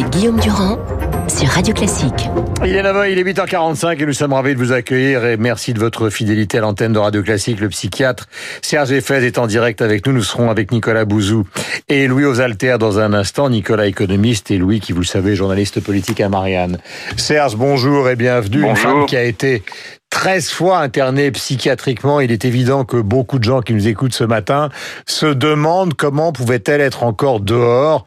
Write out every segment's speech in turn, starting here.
avec Guillaume Durand sur Radio Classique. Il est 9h, il est 8h45 et nous sommes ravis de vous accueillir et merci de votre fidélité à l'antenne de Radio Classique. Le psychiatre Serge Effez est en direct avec nous. Nous serons avec Nicolas Bouzou et Louis Osalter dans un instant. Nicolas économiste et Louis qui, vous le savez, journaliste politique à Marianne. Serge, bonjour et bienvenue. Bonjour. Une femme qui a été 13 fois interné psychiatriquement. Il est évident que beaucoup de gens qui nous écoutent ce matin se demandent comment pouvait-elle être encore dehors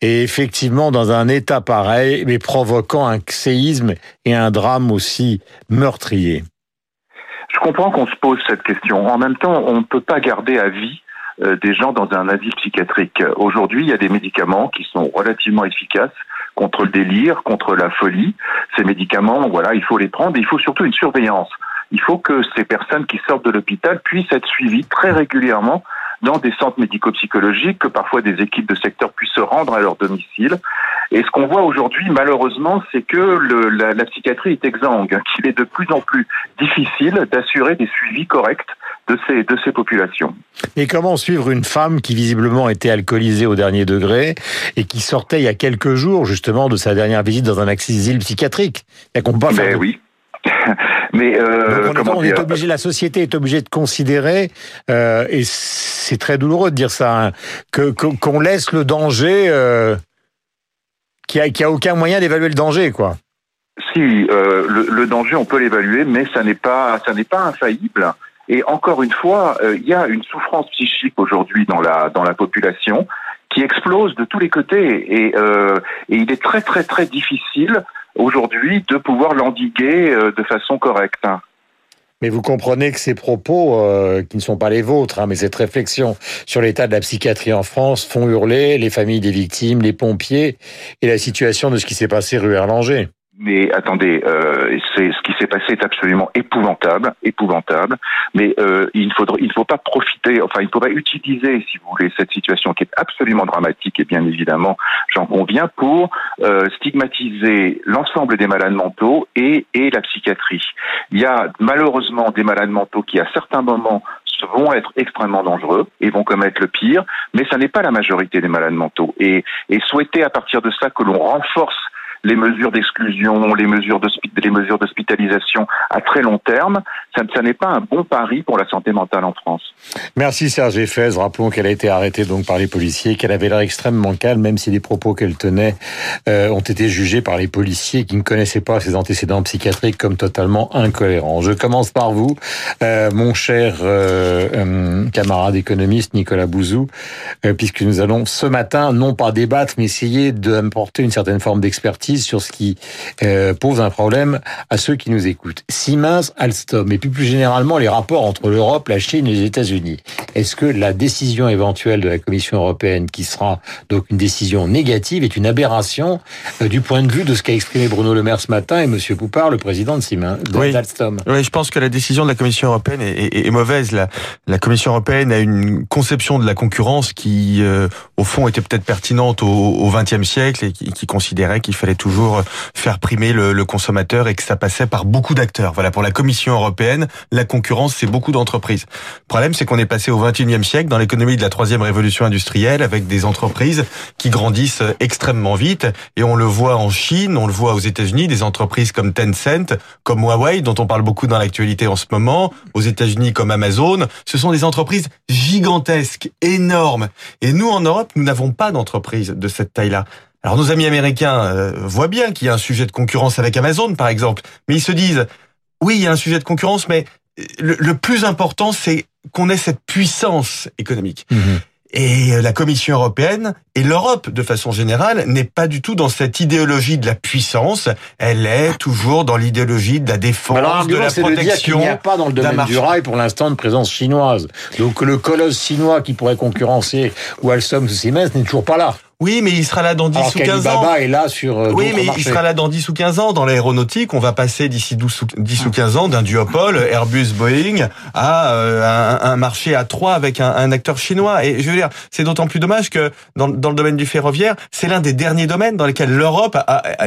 et effectivement dans un état pareil, mais provoquant un séisme et un drame aussi meurtrier. Je comprends qu'on se pose cette question. En même temps, on ne peut pas garder à vie euh, des gens dans un asile psychiatrique. Aujourd'hui, il y a des médicaments qui sont relativement efficaces contre le délire, contre la folie. Ces médicaments, voilà, il faut les prendre. Et il faut surtout une surveillance. Il faut que ces personnes qui sortent de l'hôpital puissent être suivies très régulièrement dans des centres médico-psychologiques, que parfois des équipes de secteur puissent se rendre à leur domicile. Et ce qu'on voit aujourd'hui, malheureusement, c'est que le, la, la, psychiatrie est exsangue, qu'il est de plus en plus difficile d'assurer des suivis corrects de ces, de ces populations. Et comment suivre une femme qui visiblement était alcoolisée au dernier degré et qui sortait il y a quelques jours justement de sa dernière visite dans un asile psychiatrique? Il a pas Mais oui. Mais euh, Donc on, est, on est, obligé, la société est obligée de considérer, euh, et c'est très douloureux de dire ça, hein, que qu'on laisse le danger, euh, qu'il n'y a, a, aucun moyen d'évaluer le danger, quoi. Si euh, le, le, danger, on peut l'évaluer, mais ça n'est pas, ça n'est pas infaillible. Et encore une fois, euh, il y a une souffrance psychique aujourd'hui dans la dans la population qui explose de tous les côtés, et, euh, et il est très très très difficile aujourd'hui de pouvoir l'endiguer euh, de façon correcte. Mais vous comprenez que ces propos, euh, qui ne sont pas les vôtres, hein, mais cette réflexion sur l'état de la psychiatrie en France font hurler les familles des victimes, les pompiers et la situation de ce qui s'est passé rue Erlanger. Mais attendez, euh, ce qui s'est passé est absolument épouvantable, épouvantable. Mais euh, il ne faudrait, il faut pas profiter, enfin, il ne faut pas utiliser, si vous voulez, cette situation qui est absolument dramatique et bien évidemment, j'en conviens, pour euh, stigmatiser l'ensemble des malades mentaux et et la psychiatrie. Il y a malheureusement des malades mentaux qui, à certains moments, vont être extrêmement dangereux et vont commettre le pire, mais ça n'est pas la majorité des malades mentaux. Et, et souhaiter à partir de ça que l'on renforce les mesures d'exclusion, les mesures les mesures d'hospitalisation à très long terme, ça, n'est pas un bon pari pour la santé mentale en France. Merci Serge Effez. Rappelons qu'elle a été arrêtée donc par les policiers, qu'elle avait l'air extrêmement calme, même si les propos qu'elle tenait euh, ont été jugés par les policiers qui ne connaissaient pas ses antécédents psychiatriques comme totalement incohérents. Je commence par vous, euh, mon cher euh, camarade économiste Nicolas Bouzou, puisque nous allons ce matin non pas débattre, mais essayer d'apporter une certaine forme d'expertise sur ce qui euh, pose un problème à ceux qui nous écoutent. Siemens, Alstom, et puis plus généralement les rapports entre l'Europe, la Chine et les États-Unis. Est-ce que la décision éventuelle de la Commission européenne, qui sera donc une décision négative, est une aberration euh, du point de vue de ce qu'a exprimé Bruno Le Maire ce matin et Monsieur Poupard, le président de Siemens, oui. d'Alstom? Oui, je pense que la décision de la Commission européenne est, est, est mauvaise. La, la, Commission européenne a une conception de la concurrence qui, euh, au fond, était peut-être pertinente au XXe siècle et qui, qui considérait qu'il fallait toujours faire primer le, le, consommateur et que ça passait par beaucoup d'acteurs. Voilà, pour la Commission européenne, la concurrence, c'est beaucoup d'entreprises. Le problème, c'est qu'on est passé au XXIe siècle dans l'économie de la troisième révolution industrielle avec des entreprises qui grandissent extrêmement vite et on le voit en Chine, on le voit aux États-Unis, des entreprises comme Tencent, comme Huawei, dont on parle beaucoup dans l'actualité en ce moment, aux États-Unis comme Amazon. Ce sont des entreprises gigantesques, énormes. Et nous, en Europe, nous n'avons pas d'entreprise de cette taille-là. Alors nos amis américains euh, voient bien qu'il y a un sujet de concurrence avec Amazon, par exemple, mais ils se disent, oui, il y a un sujet de concurrence, mais le, le plus important, c'est qu'on ait cette puissance économique. Mmh. Et la Commission européenne et l'Europe, de façon générale, n'est pas du tout dans cette idéologie de la puissance. Elle est toujours dans l'idéologie de la défense, Alors, de la protection. il n'y a pas dans le domaine du rail pour l'instant de présence chinoise. Donc le colosse chinois qui pourrait concurrencer ou Alstom ou Siemens n'est toujours pas là. Oui, mais il sera là dans 10 Alors ou 15 ans. est là sur euh, Oui, mais marchés. il sera là dans 10 ou 15 ans. Dans l'aéronautique, on va passer d'ici 10 ou 15 ans d'un duopole Airbus-Boeing à euh, un, un, marché à trois avec un, un, acteur chinois. Et je veux dire, c'est d'autant plus dommage que dans, dans, le domaine du ferroviaire, c'est l'un des derniers domaines dans lesquels l'Europe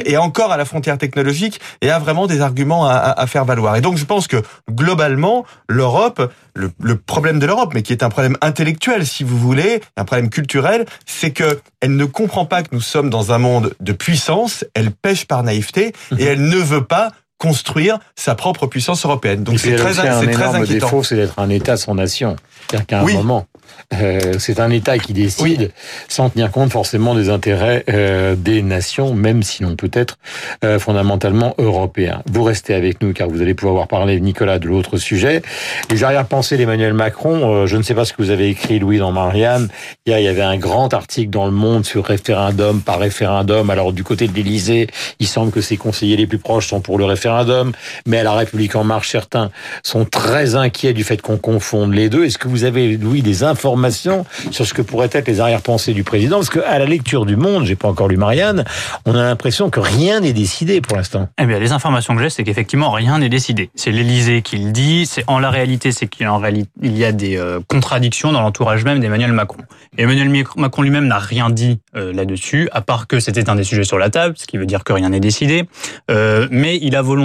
est encore à la frontière technologique et a vraiment des arguments à, à faire valoir. Et donc, je pense que globalement, l'Europe, le, le, problème de l'Europe, mais qui est un problème intellectuel, si vous voulez, un problème culturel, c'est que elle ne comprend pas que nous sommes dans un monde de puissance, elle pêche par naïveté et Mhm. elle ne veut pas construire sa propre puissance européenne. Donc c'est très, un très énorme défaut, c'est d'être un État sans nation. C'est-à-dire qu'à un moment, euh, c'est un État qui décide sans tenir compte forcément des intérêts euh, des nations, même si l'on peut être euh, fondamentalement européen. Vous restez avec nous car vous allez pouvoir parler, Nicolas, de l'autre sujet. Les arrière-pensées d'Emmanuel Macron, euh, je ne sais pas ce que vous avez écrit, Louis, dans Marianne. Hier, il y avait un grand article dans Le Monde sur référendum par référendum. Alors, du côté de l'Élysée, il semble que ses conseillers les plus proches sont pour le référendum, mais à la République En Marche, certains sont très inquiets du fait qu'on confonde les deux. Est-ce que vous avez, Louis, des informations sur ce que pourraient être les arrière-pensées du président? Parce qu'à la lecture du Monde, j'ai pas encore lu Marianne, on a l'impression que rien n'est décidé pour l'instant. Eh bien, les informations que j'ai, c'est qu'effectivement, rien n'est décidé. C'est l'Élysée qui le dit. C'est en la réalité, c'est qu'il y a des euh, contradictions dans l'entourage même d'Emmanuel Macron. Et Emmanuel Macron lui-même n'a rien dit euh, là-dessus, à part que c'était un des sujets sur la table, ce qui veut dire que rien n'est décidé. Euh, mais il a volontairement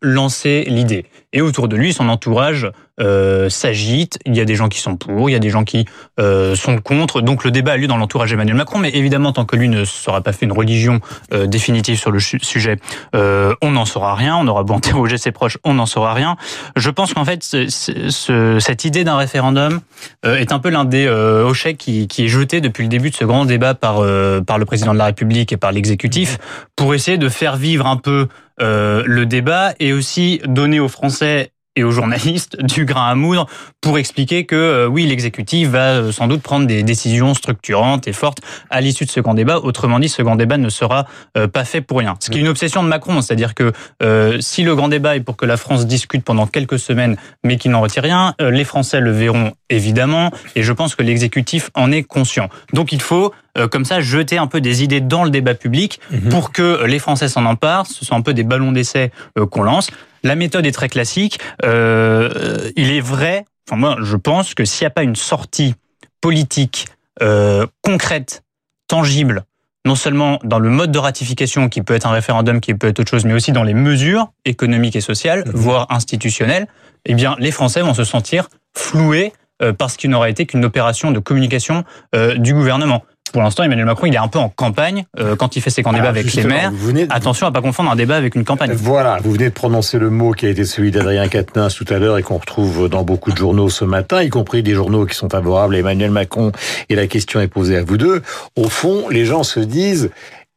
lancé l'idée. Et autour de lui, son entourage euh, s'agite. Il y a des gens qui sont pour, il y a des gens qui euh, sont contre. Donc le débat a lieu dans l'entourage d'Emmanuel Macron. Mais évidemment, tant que lui ne sera pas fait une religion euh, définitive sur le su- sujet, euh, on n'en saura rien. On aura beau interroger ses proches, on n'en saura rien. Je pense qu'en fait, ce- ce- ce- cette idée d'un référendum euh, est un peu l'un des euh, hochets qui, qui est jeté depuis le début de ce grand débat par, par le président de la République et par l'exécutif pour essayer de faire vivre un peu euh, le débat et aussi donner aux Français et aux journalistes du grain à moudre pour expliquer que euh, oui, l'exécutif va euh, sans doute prendre des décisions structurantes et fortes à l'issue de ce grand débat. Autrement dit, ce grand débat ne sera euh, pas fait pour rien. Ce qui est une obsession de Macron, c'est-à-dire que euh, si le grand débat est pour que la France discute pendant quelques semaines, mais qu'il n'en retire rien, les Français le verront évidemment, et je pense que l'exécutif en est conscient. Donc il faut comme ça jeter un peu des idées dans le débat public pour que les Français s'en emparent. Ce sont un peu des ballons d'essai qu'on lance. La méthode est très classique. Euh, il est vrai, enfin moi je pense que s'il n'y a pas une sortie politique euh, concrète, tangible, non seulement dans le mode de ratification qui peut être un référendum, qui peut être autre chose, mais aussi dans les mesures économiques et sociales, voire institutionnelles, eh bien les Français vont se sentir floués euh, parce qu'il n'aura été qu'une opération de communication euh, du gouvernement. Pour l'instant, Emmanuel Macron, il est un peu en campagne euh, quand il fait ses candidats Alors, avec les maires. venez Attention à pas confondre un débat avec une campagne. Voilà, vous venez de prononcer le mot qui a été celui d'Adrien Quatennens tout à l'heure et qu'on retrouve dans beaucoup de journaux ce matin, y compris des journaux qui sont favorables à Emmanuel Macron. Et la question est posée à vous deux. Au fond, les gens se disent,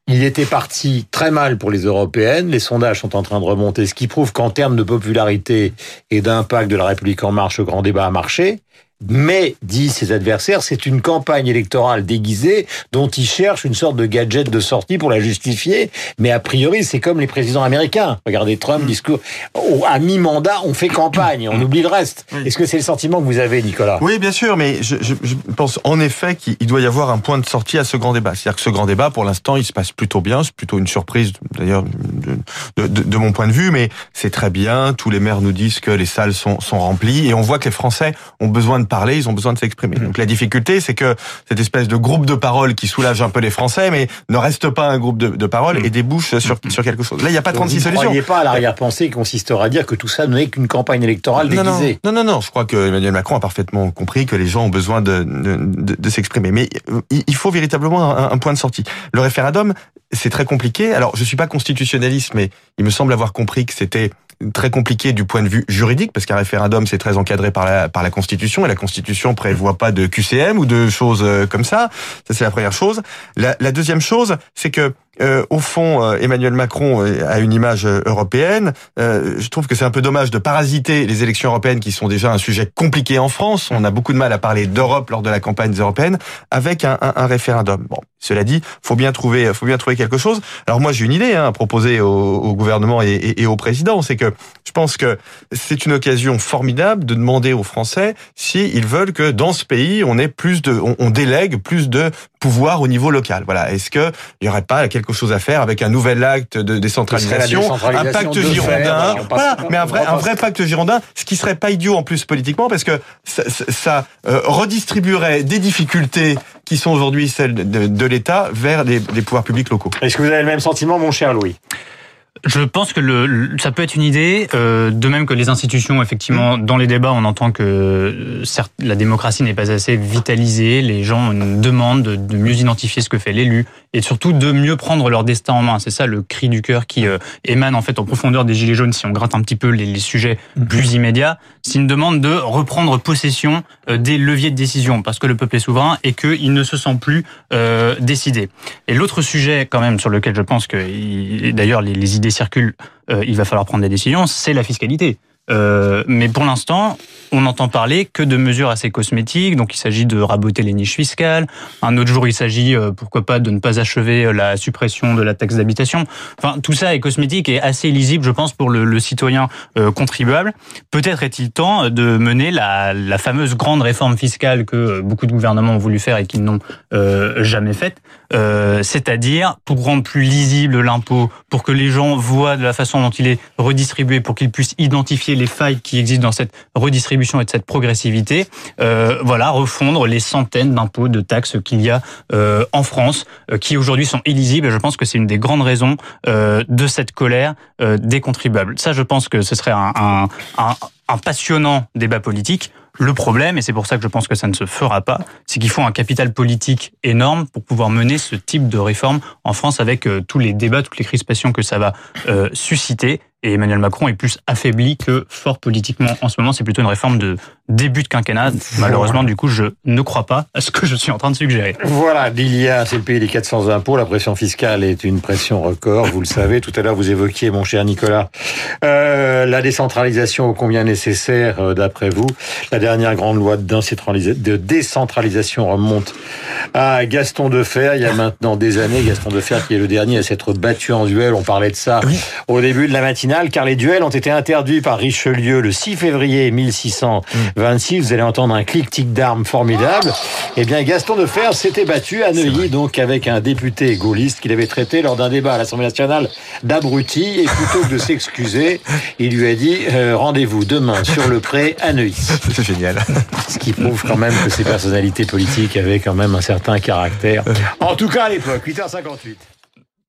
il était parti très mal pour les européennes. Les sondages sont en train de remonter, ce qui prouve qu'en termes de popularité et d'impact de la République en marche, le grand débat a marché. Mais, disent ses adversaires, c'est une campagne électorale déguisée dont ils cherchent une sorte de gadget de sortie pour la justifier. Mais a priori, c'est comme les présidents américains. Regardez Trump, discours. Au- À mi-mandat, on fait campagne, on oublie le reste. Est-ce que c'est le sentiment que vous avez, Nicolas? Oui, bien sûr, mais je, je- je pense en effet qu'il doit y avoir un point de sortie à ce grand débat. C'est-à-dire que ce grand débat, pour l'instant, il se passe plutôt bien. C'est plutôt une surprise, d'ailleurs, de, de- de- de mon point de vue, mais c'est très bien. Tous les maires nous disent que les salles sont, sont remplies et on voit que les Français ont besoin de parler, ils ont besoin de s'exprimer. Donc la difficulté, c'est que cette espèce de groupe de parole qui soulage un peu les Français, mais ne reste pas un groupe de, de parole et débouche sur, sur quelque chose. Là, il n'y a pas Vous 36 ne solutions. croyez pas à l'arrière-pensée qui consistera à dire que tout ça n'est qu'une campagne électorale Non, non, déguisée non, non, non. Je crois que Emmanuel Macron a parfaitement compris que les gens ont besoin de, de, de- de s'exprimer. Mais euh, il il faut véritablement un, un point de sortie. Le référendum, c'est très compliqué. Alors, je suis pas constitutionnaliste, mais il me semble avoir compris que c'était très compliqué du point de vue juridique parce qu'un référendum c'est très encadré par la par la Constitution et la Constitution prévoit pas de QCM ou de choses euh, comme ça. Ça c'est la première chose. La, la deuxième chose, c'est que euh, au fond, euh, Emmanuel Macron euh, a une image euh, européenne. Euh, je trouve que c'est un peu dommage de parasiter les élections européennes qui sont déjà un sujet compliqué en France. On a beaucoup de mal à parler d'Europe lors de la campagne européenne avec un, référendum. Bon, cela dit, faut bien trouver, faut bien trouver quelque chose. Alors moi, j'ai une idée hein, à proposer au, gouvernement et, au président, c'est que je pense que c'est une occasion formidable de demander aux Français s'ils veulent que dans ce pays, on ait plus de, on délègue plus de pouvoir au niveau local. Voilà. Est-ce que il y aurait pas quelque chose à faire avec un nouvel acte de décentralisation, un pacte girondin, voilà, mais un vrai, un vrai pacte girondin, ce qui serait pas idiot en plus politiquement parce que ça, ça- ça, euh, redistribuerait des difficultés qui sont aujourd'hui celles de, de l'État vers les, les pouvoirs publics locaux. Est-ce que vous avez le même sentiment, mon cher Louis? Je pense que le, ça peut être une idée, euh, de même que les institutions, effectivement, dans les débats, on entend que euh, certes, la démocratie n'est pas assez vitalisée, les gens demandent de, de mieux identifier ce que fait l'élu et surtout de mieux prendre leur destin en main. C'est ça le cri du cœur qui euh, émane en fait en profondeur des Gilets jaunes si on gratte un petit peu les, les sujets plus immédiats. C'est une demande de reprendre possession euh, des leviers de décision parce que le peuple est souverain et qu'il ne se sent plus euh, décidé. Et l'autre sujet quand même sur lequel je pense que d'ailleurs les, les idées circulent, euh, il va falloir prendre des décisions, c'est la fiscalité. Euh, mais pour l'instant, on n'entend parler que de mesures assez cosmétiques. Donc, il s'agit de raboter les niches fiscales. Un autre jour, il s'agit, euh, pourquoi pas, de ne pas achever euh, la suppression de la taxe d'habitation. Enfin, tout ça est cosmétique et assez lisible, je pense, pour le, citoyen contribuable. Peut-être est-il temps de mener la, la, fameuse grande réforme fiscale que beaucoup de gouvernements ont voulu faire et qu'ils n'ont jamais faite. C'est-à-dire pour rendre plus lisible l'impôt, pour que les gens voient de la façon dont il est redistribué, pour qu'ils puissent identifier les failles qui existent dans cette redistribution et de cette progressivité, euh, voilà, refondre les centaines d'impôts, de taxes qu'il y a euh, en France, euh, qui aujourd'hui sont illisibles. Et je pense que c'est une des grandes raisons de cette colère des contribuables. Ça, je pense que ce serait un, passionnant débat politique. Le problème, et c'est pour ça que je pense que ça ne se fera pas, c'est qu'il faut un capital politique énorme pour pouvoir mener ce type de réforme en France avec tous les débats, toutes les crispations que ça va susciter. Et Emmanuel Macron est plus affaibli que fort politiquement en ce moment. C'est plutôt une réforme de début de quinquennat. Malheureusement, du coup, je ne crois pas à ce que je suis en train de suggérer. Voilà, l'IA, c'est le pays des 400 impôts. La pression fiscale est une pression record, vous le savez. Tout à l'heure, vous évoquiez, mon cher Nicolas, euh, la décentralisation ô combien nécessaire, euh, d'après vous. La dernière grande loi de décentralisation remonte à Gaston Defer, il y a maintenant des années. Gaston Defer qui est le dernier à s'être battu en duel. On parlait de ça oui. au début de la matinale, car les duels ont été interdits par Richelieu le 6 février 1626. Vous allez entendre un clic-tic d'armes formidable. Eh bien, Gaston Defer s'était battu à Neuilly, donc avec un député gaulliste qu'il avait traité lors d'un débat à l'Assemblée nationale d'abruti. Et plutôt que de s'excuser, il lui a dit euh, rendez-vous demain sur le pré à Neuilly. C'est génial. Ce qui prouve quand même que ces personnalités politiques avaient quand même un certain caractère. En tout cas à l'époque, 8h58.